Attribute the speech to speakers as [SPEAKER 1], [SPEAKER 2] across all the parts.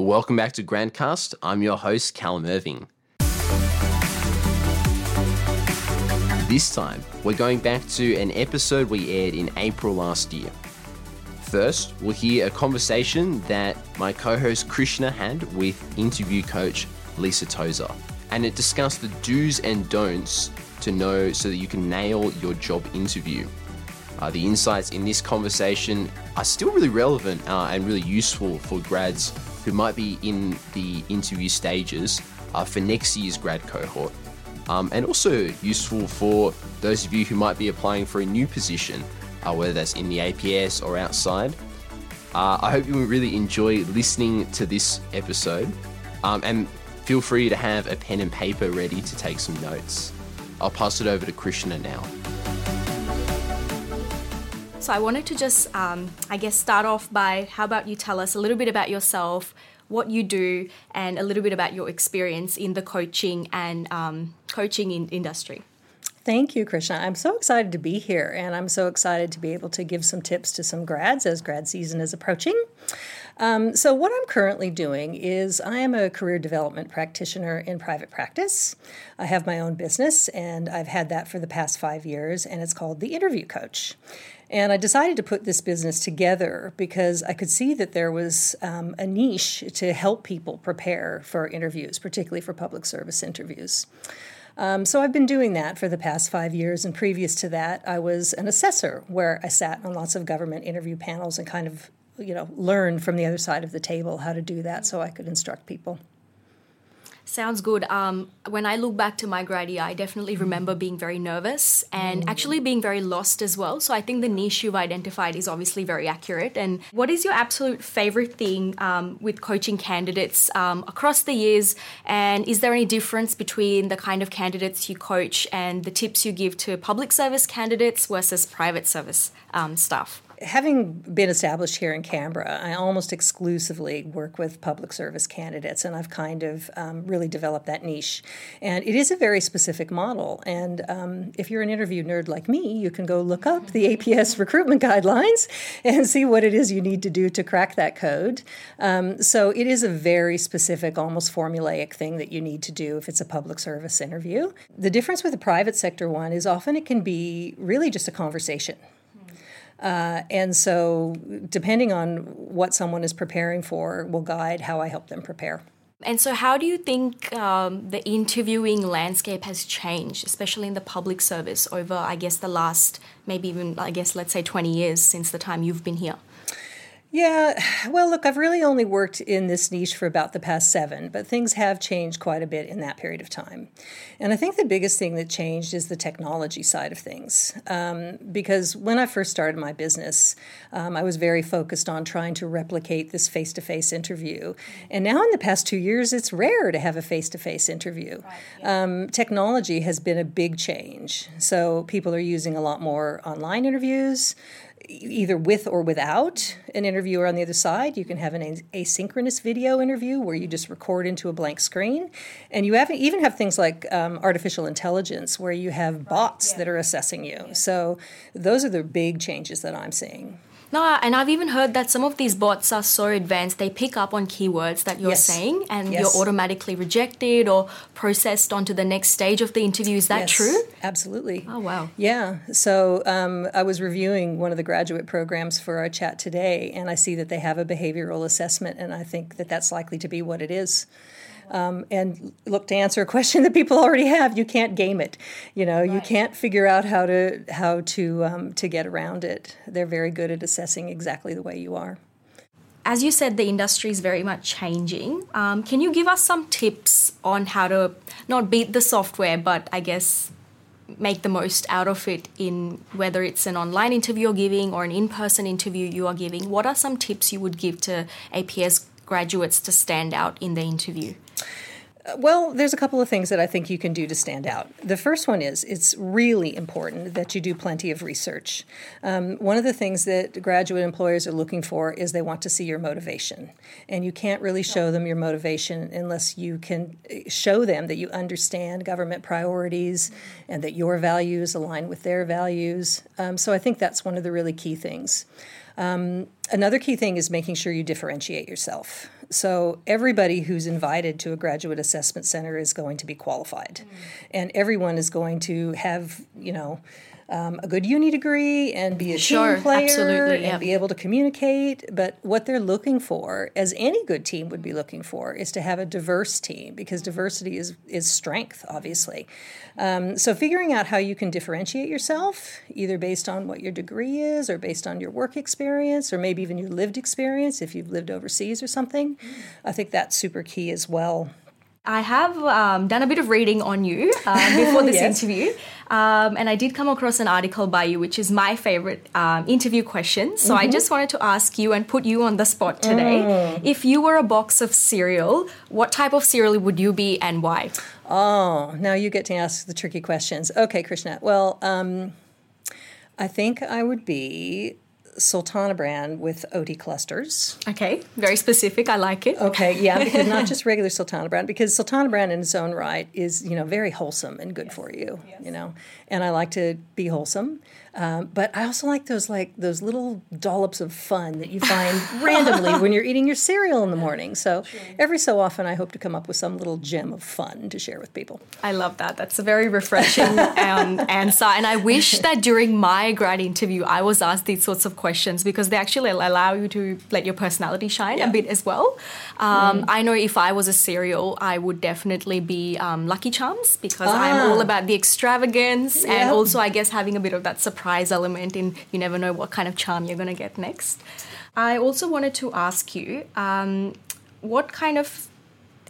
[SPEAKER 1] Welcome back to Gradcast. I'm your host, Callum Irving. This time, we're going back to an episode we aired in April last year. First, we'll hear a conversation that my co host Krishna had with interview coach Lisa Tozer, and it discussed the do's and don'ts to know so that you can nail your job interview. Uh, the insights in this conversation are still really relevant uh, and really useful for grads who might be in the interview stages uh, for next year's grad cohort. Um, and also useful for those of you who might be applying for a new position, uh, whether that's in the APS or outside. Uh, I hope you really enjoy listening to this episode um, and feel free to have a pen and paper ready to take some notes. I'll pass it over to Krishna now.
[SPEAKER 2] So I wanted to just, um, I guess, start off by how about you tell us a little bit about yourself, what you do, and a little bit about your experience in the coaching and um, coaching in industry.
[SPEAKER 3] Thank you, Krishna. I'm so excited to be here, and I'm so excited to be able to give some tips to some grads as grad season is approaching. Um, so, what I'm currently doing is I am a career development practitioner in private practice. I have my own business, and I've had that for the past five years, and it's called The Interview Coach. And I decided to put this business together because I could see that there was um, a niche to help people prepare for interviews, particularly for public service interviews. Um, so I've been doing that for the past five years, and previous to that, I was an assessor where I sat on lots of government interview panels and kind of, you know, learn from the other side of the table how to do that so I could instruct people.
[SPEAKER 2] Sounds good. Um, when I look back to my grad year, I definitely remember being very nervous and mm. actually being very lost as well. So I think the niche you've identified is obviously very accurate. And what is your absolute favorite thing um, with coaching candidates um, across the years? And is there any difference between the kind of candidates you coach and the tips you give to public service candidates versus private service um, staff?
[SPEAKER 3] Having been established here in Canberra, I almost exclusively work with public service candidates, and I've kind of um, really developed that niche. And it is a very specific model. And um, if you're an interview nerd like me, you can go look up the APS recruitment guidelines and see what it is you need to do to crack that code. Um, so it is a very specific, almost formulaic thing that you need to do if it's a public service interview. The difference with a private sector one is often it can be really just a conversation. Uh, and so, depending on what someone is preparing for, will guide how I help them prepare.
[SPEAKER 2] And so, how do you think um, the interviewing landscape has changed, especially in the public service, over, I guess, the last maybe even, I guess, let's say 20 years since the time you've been here?
[SPEAKER 3] Yeah, well, look, I've really only worked in this niche for about the past seven, but things have changed quite a bit in that period of time. And I think the biggest thing that changed is the technology side of things. Um, because when I first started my business, um, I was very focused on trying to replicate this face to face interview. And now, in the past two years, it's rare to have a face to face interview. Right, yeah. um, technology has been a big change. So people are using a lot more online interviews either with or without an interviewer on the other side. You can have an asynchronous video interview where you just record into a blank screen. And you have, even have things like um, artificial intelligence where you have bots yeah. that are assessing you. Yeah. So those are the big changes that I'm seeing.
[SPEAKER 2] No, and I've even heard that some of these bots are so advanced they pick up on keywords that you're yes. saying and yes. you're automatically rejected or processed onto the next stage of the interview. Is that yes, true?
[SPEAKER 3] Absolutely.
[SPEAKER 2] Oh, wow.
[SPEAKER 3] Yeah. So um, I was reviewing one of the graduate programs for our chat today, and I see that they have a behavioral assessment, and I think that that's likely to be what it is. Um, and look to answer a question that people already have. You can't game it. You know, right. you can't figure out how to how to um, to get around it. They're very good at assessing exactly the way you are.
[SPEAKER 2] As you said, the industry is very much changing. Um, can you give us some tips on how to not beat the software, but I guess make the most out of it in whether it's an online interview you're giving or an in-person interview you are giving what are some tips you would give to aps graduates to stand out in the interview
[SPEAKER 3] well, there's a couple of things that I think you can do to stand out. The first one is it's really important that you do plenty of research. Um, one of the things that graduate employers are looking for is they want to see your motivation. And you can't really show them your motivation unless you can show them that you understand government priorities and that your values align with their values. Um, so I think that's one of the really key things. Um, another key thing is making sure you differentiate yourself. So, everybody who's invited to a graduate assessment center is going to be qualified, mm. and everyone is going to have, you know, um, a good uni degree and be a sure, team player absolutely, and be able to communicate. But what they're looking for, as any good team would be looking for, is to have a diverse team because diversity is is strength, obviously. Um, so figuring out how you can differentiate yourself, either based on what your degree is, or based on your work experience, or maybe even your lived experience if you've lived overseas or something, I think that's super key as well.
[SPEAKER 2] I have um, done a bit of reading on you uh, before this yes. interview, um, and I did come across an article by you, which is my favorite um, interview question. So mm-hmm. I just wanted to ask you and put you on the spot today. Mm. If you were a box of cereal, what type of cereal would you be and why?
[SPEAKER 3] Oh, now you get to ask the tricky questions. Okay, Krishna. Well, um, I think I would be Sultana Bran with Oatey clusters.
[SPEAKER 2] Okay, very specific. I like it.
[SPEAKER 3] Okay, yeah, because not just regular Sultana Bran, because Sultana Bran in its own right is you know very wholesome and good yes. for you. Yes. You know, and I like to be wholesome. Um, but I also like those like those little dollops of fun that you find randomly when you're eating your cereal in the morning. So every so often, I hope to come up with some little gem of fun to share with people.
[SPEAKER 2] I love that. That's a very refreshing um, answer, and I wish that during my grad interview, I was asked these sorts of questions because they actually allow you to let your personality shine yeah. a bit as well. Um, mm. I know if I was a cereal, I would definitely be um, Lucky Charms because ah. I'm all about the extravagance and also, I guess, having a bit of that surprise surprise element in you never know what kind of charm you're going to get next. I also wanted to ask you um, what kind of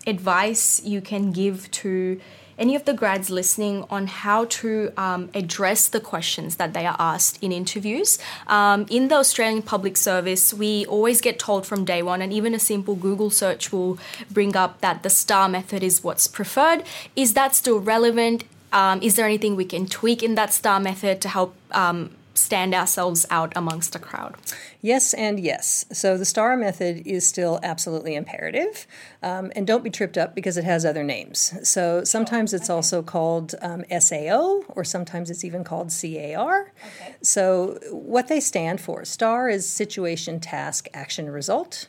[SPEAKER 2] advice you can give to any of the grads listening on how to um, address the questions that they are asked in interviews. Um, in the Australian Public Service, we always get told from day one, and even a simple Google search will bring up that the STAR method is what's preferred. Is that still relevant? Um, is there anything we can tweak in that STAR method to help um, stand ourselves out amongst a crowd?
[SPEAKER 3] Yes, and yes. So the STAR method is still absolutely imperative. Um, and don't be tripped up because it has other names. So sometimes it's also called um, SAO, or sometimes it's even called CAR. Okay. So what they stand for STAR is situation, task, action, result.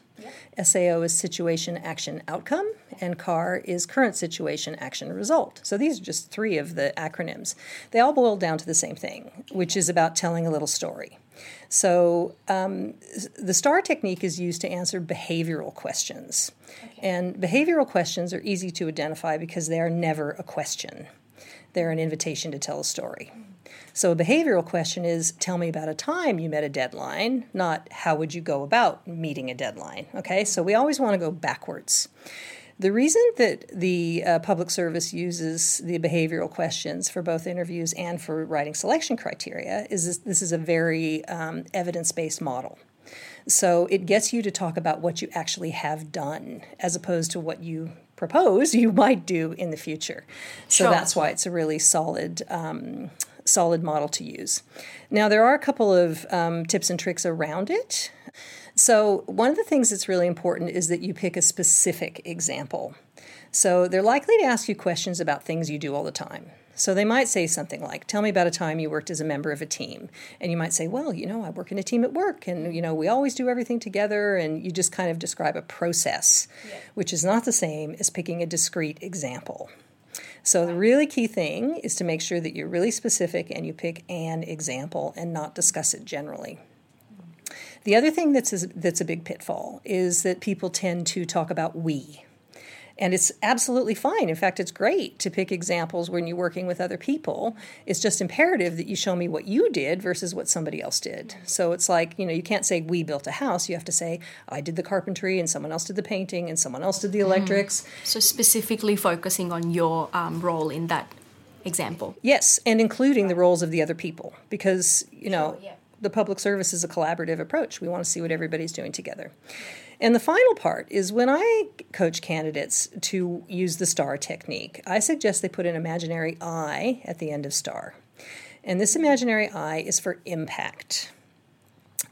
[SPEAKER 3] SAO is situation, action, outcome, and CAR is current situation, action, result. So these are just three of the acronyms. They all boil down to the same thing, which is about telling a little story. So um, the STAR technique is used to answer behavioral questions. Okay. And behavioral questions are easy to identify because they are never a question, they're an invitation to tell a story. Mm-hmm. So a behavioral question is tell me about a time you met a deadline, not how would you go about meeting a deadline. Okay, so we always want to go backwards. The reason that the uh, public service uses the behavioral questions for both interviews and for writing selection criteria is this, this is a very um, evidence based model. So it gets you to talk about what you actually have done as opposed to what you propose you might do in the future. So sure. that's why it's a really solid um, solid model to use. Now, there are a couple of um, tips and tricks around it. So, one of the things that's really important is that you pick a specific example. So, they're likely to ask you questions about things you do all the time. So they might say something like, "Tell me about a time you worked as a member of a team." And you might say, "Well, you know, I work in a team at work, and you know, we always do everything together." And you just kind of describe a process, yeah. which is not the same as picking a discrete example. So, the really key thing is to make sure that you're really specific and you pick an example and not discuss it generally. The other thing that's a, that's a big pitfall is that people tend to talk about we. And it's absolutely fine. In fact, it's great to pick examples when you're working with other people. It's just imperative that you show me what you did versus what somebody else did. So it's like, you know, you can't say we built a house. You have to say I did the carpentry and someone else did the painting and someone else did the mm-hmm. electrics. Mm.
[SPEAKER 2] So specifically focusing on your um, role in that example.
[SPEAKER 3] Yes, and including the roles of the other people because, you know, sure, yeah. the public service is a collaborative approach. We want to see what everybody's doing together. And the final part is when I coach candidates to use the STAR technique, I suggest they put an imaginary I at the end of STAR. And this imaginary I is for impact.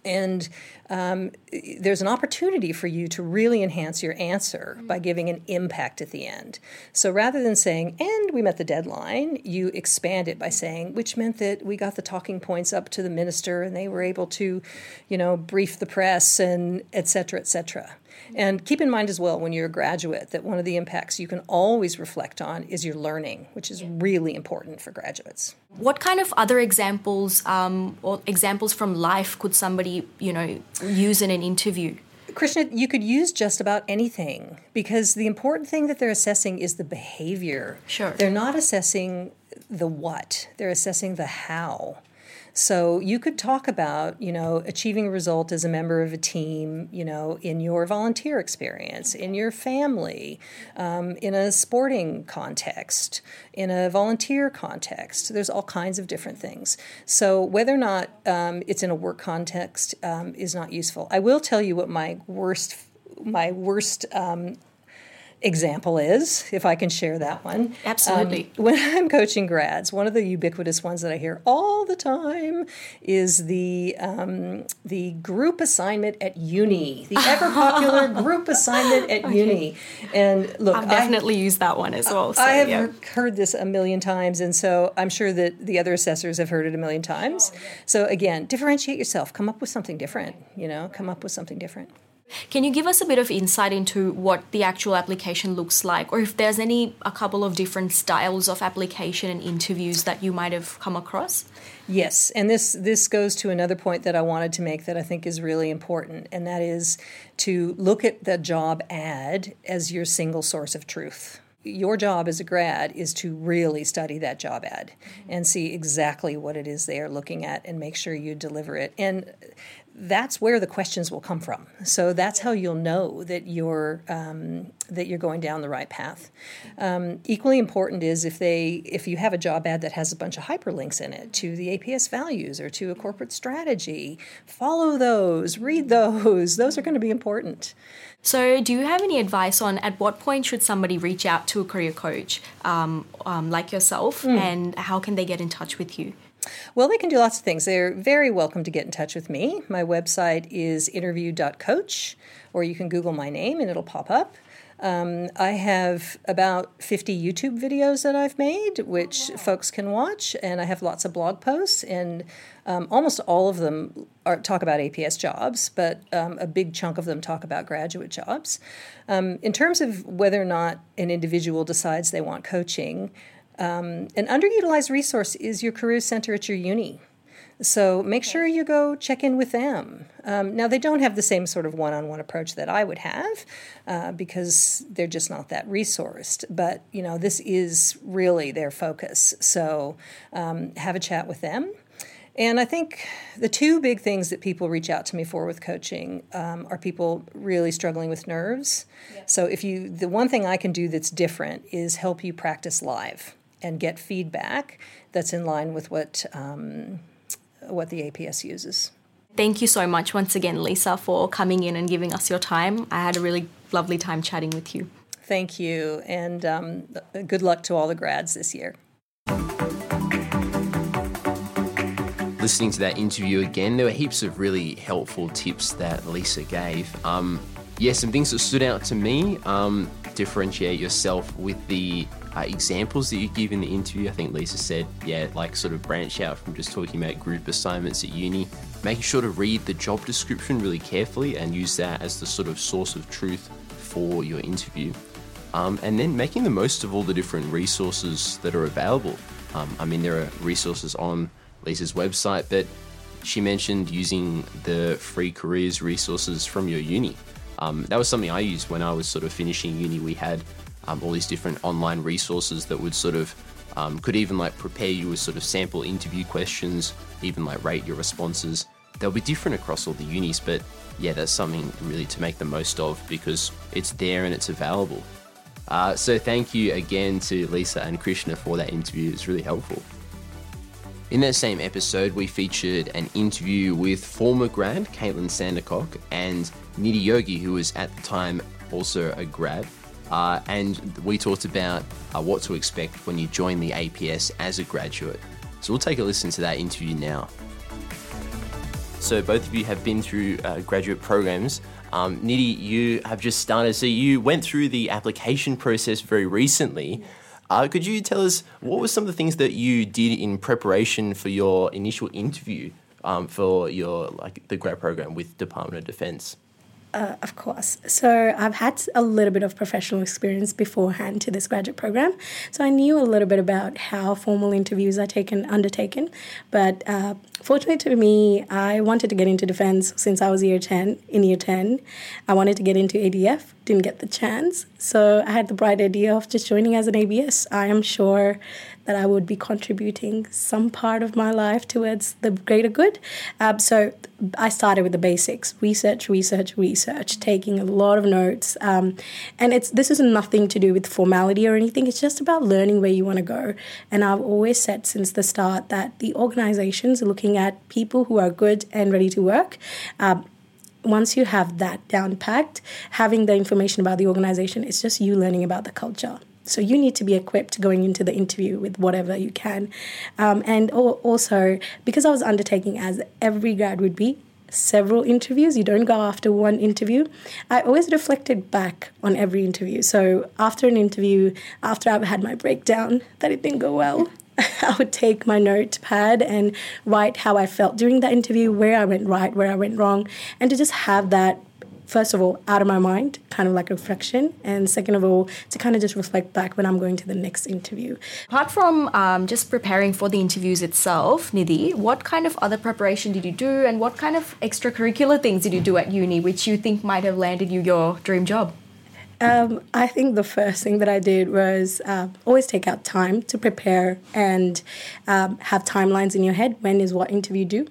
[SPEAKER 3] And um, there's an opportunity for you to really enhance your answer by giving an impact at the end. So rather than saying, and we met the deadline, you expand it by saying, which meant that we got the talking points up to the minister and they were able to, you know, brief the press and et cetera, et cetera. And keep in mind as well when you're a graduate that one of the impacts you can always reflect on is your learning, which is really important for graduates.
[SPEAKER 2] What kind of other examples um, or examples from life could somebody, you know, use in an interview?
[SPEAKER 3] Krishna, you could use just about anything because the important thing that they're assessing is the behavior.
[SPEAKER 2] Sure.
[SPEAKER 3] They're not assessing the what, they're assessing the how. So you could talk about, you know, achieving a result as a member of a team, you know, in your volunteer experience, in your family, um, in a sporting context, in a volunteer context. There's all kinds of different things. So whether or not um, it's in a work context um, is not useful. I will tell you what my worst my worst um, example is, if I can share that one.
[SPEAKER 2] Absolutely.
[SPEAKER 3] Um, when I'm coaching grads, one of the ubiquitous ones that I hear all the time is the um, the group assignment at uni, the ever popular group assignment at okay. uni. And look,
[SPEAKER 2] I've definitely I, used that one as well.
[SPEAKER 3] So, I have yeah. heard this a million times, and so I'm sure that the other assessors have heard it a million times. So again, differentiate yourself. Come up with something different. You know, come up with something different.
[SPEAKER 2] Can you give us a bit of insight into what the actual application looks like, or if there's any a couple of different styles of application and interviews that you might have come across?
[SPEAKER 3] Yes, and this this goes to another point that I wanted to make that I think is really important, and that is to look at the job ad as your single source of truth your job as a grad is to really study that job ad and see exactly what it is they are looking at and make sure you deliver it. And that's where the questions will come from. So that's how you'll know that you're um, that you're going down the right path. Um, equally important is if they if you have a job ad that has a bunch of hyperlinks in it to the APS values or to a corporate strategy, follow those, read those. Those are going to be important.
[SPEAKER 2] So, do you have any advice on at what point should somebody reach out to a career coach um, um like yourself, mm. and how can they get in touch with you?
[SPEAKER 3] Well, they can do lots of things. They're very welcome to get in touch with me. My website is interview.coach, or you can Google my name and it'll pop up. Um, I have about 50 YouTube videos that I've made, which oh, folks can watch, and I have lots of blog posts, and um, almost all of them are, talk about APS jobs, but um, a big chunk of them talk about graduate jobs. Um, in terms of whether or not an individual decides they want coaching, um, an underutilized resource is your career center at your uni. So make sure you go check in with them. Um, now, they don't have the same sort of one on one approach that I would have uh, because they're just not that resourced. But, you know, this is really their focus. So um, have a chat with them. And I think the two big things that people reach out to me for with coaching um, are people really struggling with nerves. So if you, the one thing I can do that's different is help you practice live and get feedback that's in line with what um, what the APS uses.
[SPEAKER 2] Thank you so much once again, Lisa, for coming in and giving us your time. I had a really lovely time chatting with you.
[SPEAKER 3] Thank you, and um, good luck to all the grads this year.
[SPEAKER 1] Listening to that interview again, there were heaps of really helpful tips that Lisa gave. Um, yeah, some things that stood out to me. Um, differentiate yourself with the uh, examples that you give in the interview. I think Lisa said, yeah, like sort of branch out from just talking about group assignments at uni, making sure to read the job description really carefully and use that as the sort of source of truth for your interview. Um, and then making the most of all the different resources that are available. Um, I mean, there are resources on Lisa's website, but she mentioned using the free careers resources from your uni. Um, that was something I used when I was sort of finishing uni. We had um, all these different online resources that would sort of um, could even like prepare you with sort of sample interview questions, even like rate your responses. They'll be different across all the unis, but yeah, that's something really to make the most of because it's there and it's available. Uh, so thank you again to Lisa and Krishna for that interview. It's really helpful. In that same episode, we featured an interview with former grad Caitlin Sandercock and Nidhi Yogi, who was at the time also a grad. Uh, and we talked about uh, what to expect when you join the APS as a graduate. So we'll take a listen to that interview now. So both of you have been through uh, graduate programs. Um, Nidhi, you have just started. So you went through the application process very recently. Uh, could you tell us what were some of the things that you did in preparation for your initial interview um, for your like the grad program with Department of Defence?
[SPEAKER 4] Uh, of course. So I've had a little bit of professional experience beforehand to this graduate program. So I knew a little bit about how formal interviews are taken undertaken. But uh, fortunately to me, I wanted to get into defense since I was year 10. In year 10, I wanted to get into ADF, didn't get the chance. So I had the bright idea of just joining as an APS. I am sure that I would be contributing some part of my life towards the greater good. Um, so I started with the basics: research, research, research, taking a lot of notes. Um, and it's this is nothing to do with formality or anything. It's just about learning where you want to go. And I've always said since the start that the organizations are at people who are good and ready to work. Um, once you have that down packed, having the information about the organization, it's just you learning about the culture. So you need to be equipped going into the interview with whatever you can. Um, and also, because I was undertaking as every grad would be, several interviews. You don't go after one interview. I always reflected back on every interview. So after an interview, after I've had my breakdown that it didn't go well, I would take my notepad and write how I felt during that interview, where I went right, where I went wrong, and to just have that first of all, out of my mind, kind of like a reflection, and second of all, to kind of just reflect back when I'm going to the next interview.
[SPEAKER 2] Apart from um, just preparing for the interviews itself, Nidhi, what kind of other preparation did you do, and what kind of extracurricular things did you do at uni which you think might have landed you your dream job?
[SPEAKER 4] Um, I think the first thing that I did was uh, always take out time to prepare and um, have timelines in your head. When is what interview due?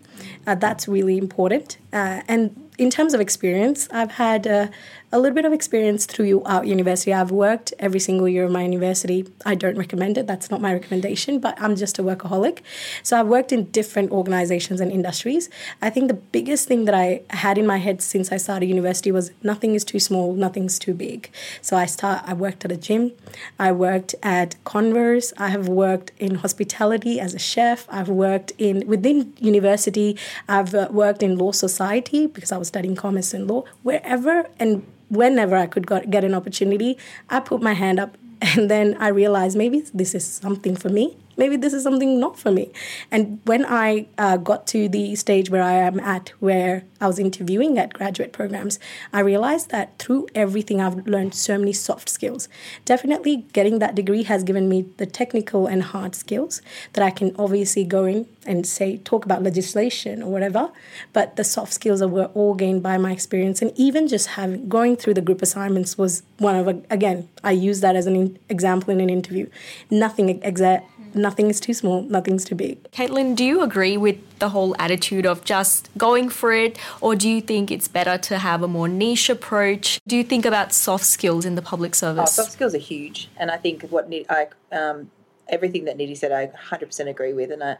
[SPEAKER 4] Uh, that's really important. Uh, and in terms of experience, I've had uh, a little bit of experience throughout university. I've worked every single year of my university. I don't recommend it, that's not my recommendation, but I'm just a workaholic. So I've worked in different organizations and industries. I think the biggest thing that I had in my head since I started university was nothing is too small, nothing's too big. So I start I worked at a gym, I worked at Converse, I have worked in hospitality as a chef, I've worked in within university, I've uh, worked in law society because I was studying commerce and law, wherever and whenever I could get an opportunity, I put my hand up and then I realized maybe this is something for me maybe this is something not for me. And when I uh, got to the stage where I am at, where I was interviewing at graduate programs, I realized that through everything I've learned so many soft skills. Definitely getting that degree has given me the technical and hard skills that I can obviously go in and say, talk about legislation or whatever. But the soft skills were all gained by my experience. And even just having going through the group assignments was one of, again, I use that as an example in an interview. Nothing exact nothing is too small, nothing's too big.
[SPEAKER 2] Caitlin, do you agree with the whole attitude of just going for it, or do you think it's better to have a more niche approach? Do you think about soft skills in the public service?
[SPEAKER 5] Oh, soft skills are huge, and I think what I um, everything that Nidhi said, I 100% agree with, and I,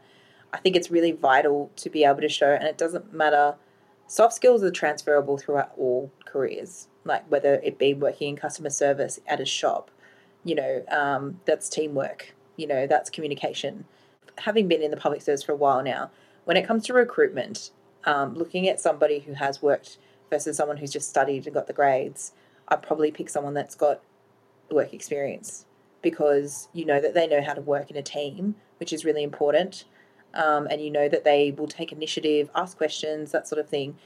[SPEAKER 5] I think it's really vital to be able to show, and it doesn't matter. Soft skills are transferable throughout all careers, like whether it be working in customer service at a shop, you know, um, that's teamwork you know, that's communication. Having been in the public service for a while now, when it comes to recruitment, um, looking at somebody who has worked versus someone who's just studied and got the grades, I'd probably pick someone that's got work experience because you know that they know how to work in a team, which is really important. Um, and you know that they will take initiative, ask questions, that sort of thing.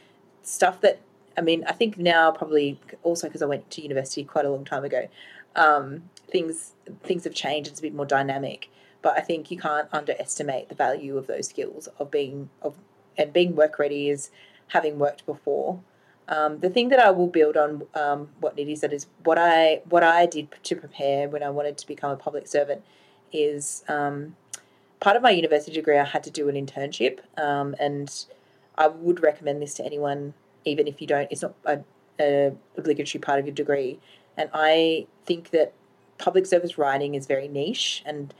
[SPEAKER 5] Stuff that, I mean, I think now probably also because I went to university quite a long time ago, um, things things have changed. It's a bit more dynamic, but I think you can't underestimate the value of those skills of being of and being work ready is having worked before. Um, the thing that I will build on um, what Nidhi said is what I what I did to prepare when I wanted to become a public servant is um, part of my university degree. I had to do an internship, um, and I would recommend this to anyone, even if you don't. It's not a, a obligatory part of your degree, and I think that public service writing is very niche and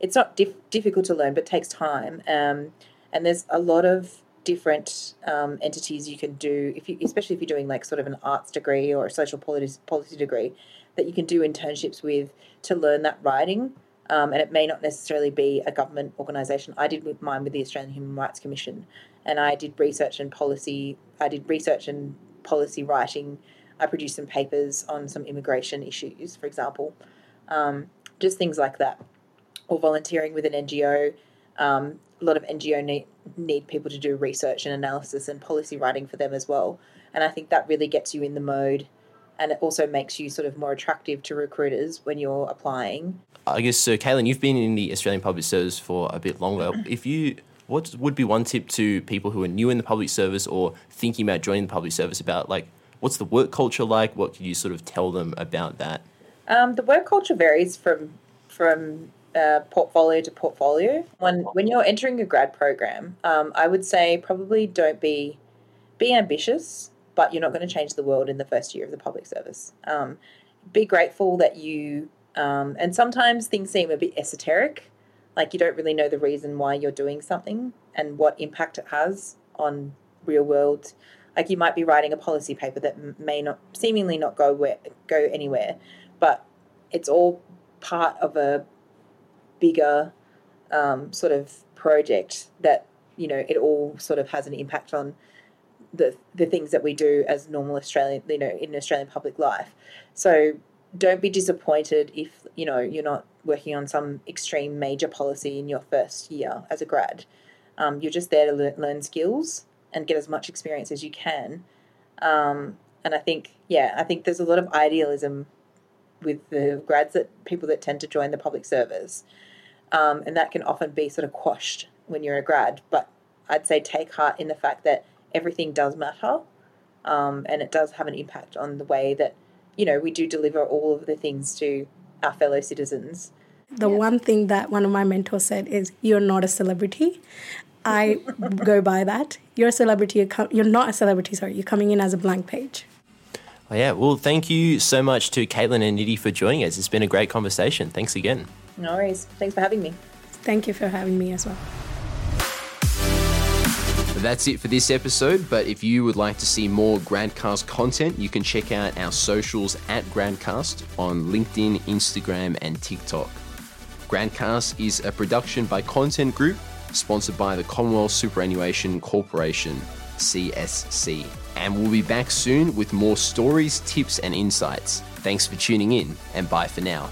[SPEAKER 5] it's not dif- difficult to learn, but takes time. Um, and there's a lot of different um, entities you can do, if you, especially if you're doing like sort of an arts degree or a social policy, policy degree, that you can do internships with to learn that writing. Um, and it may not necessarily be a government organisation. I did mine with the Australian Human Rights Commission, and I did research and policy. I did research and policy writing. I produced some papers on some immigration issues, for example, um, just things like that, or volunteering with an NGO. Um, a lot of NGO need, need people to do research and analysis and policy writing for them as well. And I think that really gets you in the mode and it also makes you sort of more attractive to recruiters when you're applying.
[SPEAKER 1] I guess so, Caitlin, you've been in the Australian Public Service for a bit longer. If you, what would be one tip to people who are new in the public service or thinking about joining the public service about like what's the work culture like? What can you sort of tell them about that?
[SPEAKER 5] Um, the work culture varies from from uh, portfolio to portfolio. When when you're entering a grad program, um, I would say probably don't be be ambitious but you're not going to change the world in the first year of the public service. Um, be grateful that you, um, and sometimes things seem a bit esoteric, like you don't really know the reason why you're doing something and what impact it has on real world. Like you might be writing a policy paper that may not seemingly not go where go anywhere, but it's all part of a bigger um, sort of project that you know it all sort of has an impact on the the things that we do as normal Australian, you know, in Australian public life. So don't be disappointed if you know you're not working on some extreme major policy in your first year as a grad. Um, you're just there to learn, learn, skills and get as much experience as you can. Um, and I think, yeah, I think there's a lot of idealism with the grads that people that tend to join the public service, um, and that can often be sort of quashed when you're a grad. But I'd say take heart in the fact that everything does matter, um, and it does have an impact on the way that you know we do deliver all of the things to our fellow citizens.
[SPEAKER 4] The yeah. one thing that one of my mentors said is, "You're not a celebrity." I go by that. You're a celebrity. You're, com- you're not a celebrity. Sorry, you're coming in as a blank page.
[SPEAKER 1] Oh, yeah. Well, thank you so much to Caitlin and Nidhi for joining us. It's been a great conversation. Thanks again.
[SPEAKER 5] No worries. Thanks for having me.
[SPEAKER 4] Thank you for having me as well.
[SPEAKER 1] That's it for this episode, but if you would like to see more Gradcast content, you can check out our socials at Gradcast on LinkedIn, Instagram, and TikTok. Gradcast is a production by Content Group, sponsored by the Commonwealth Superannuation Corporation, CSC. And we'll be back soon with more stories, tips, and insights. Thanks for tuning in, and bye for now.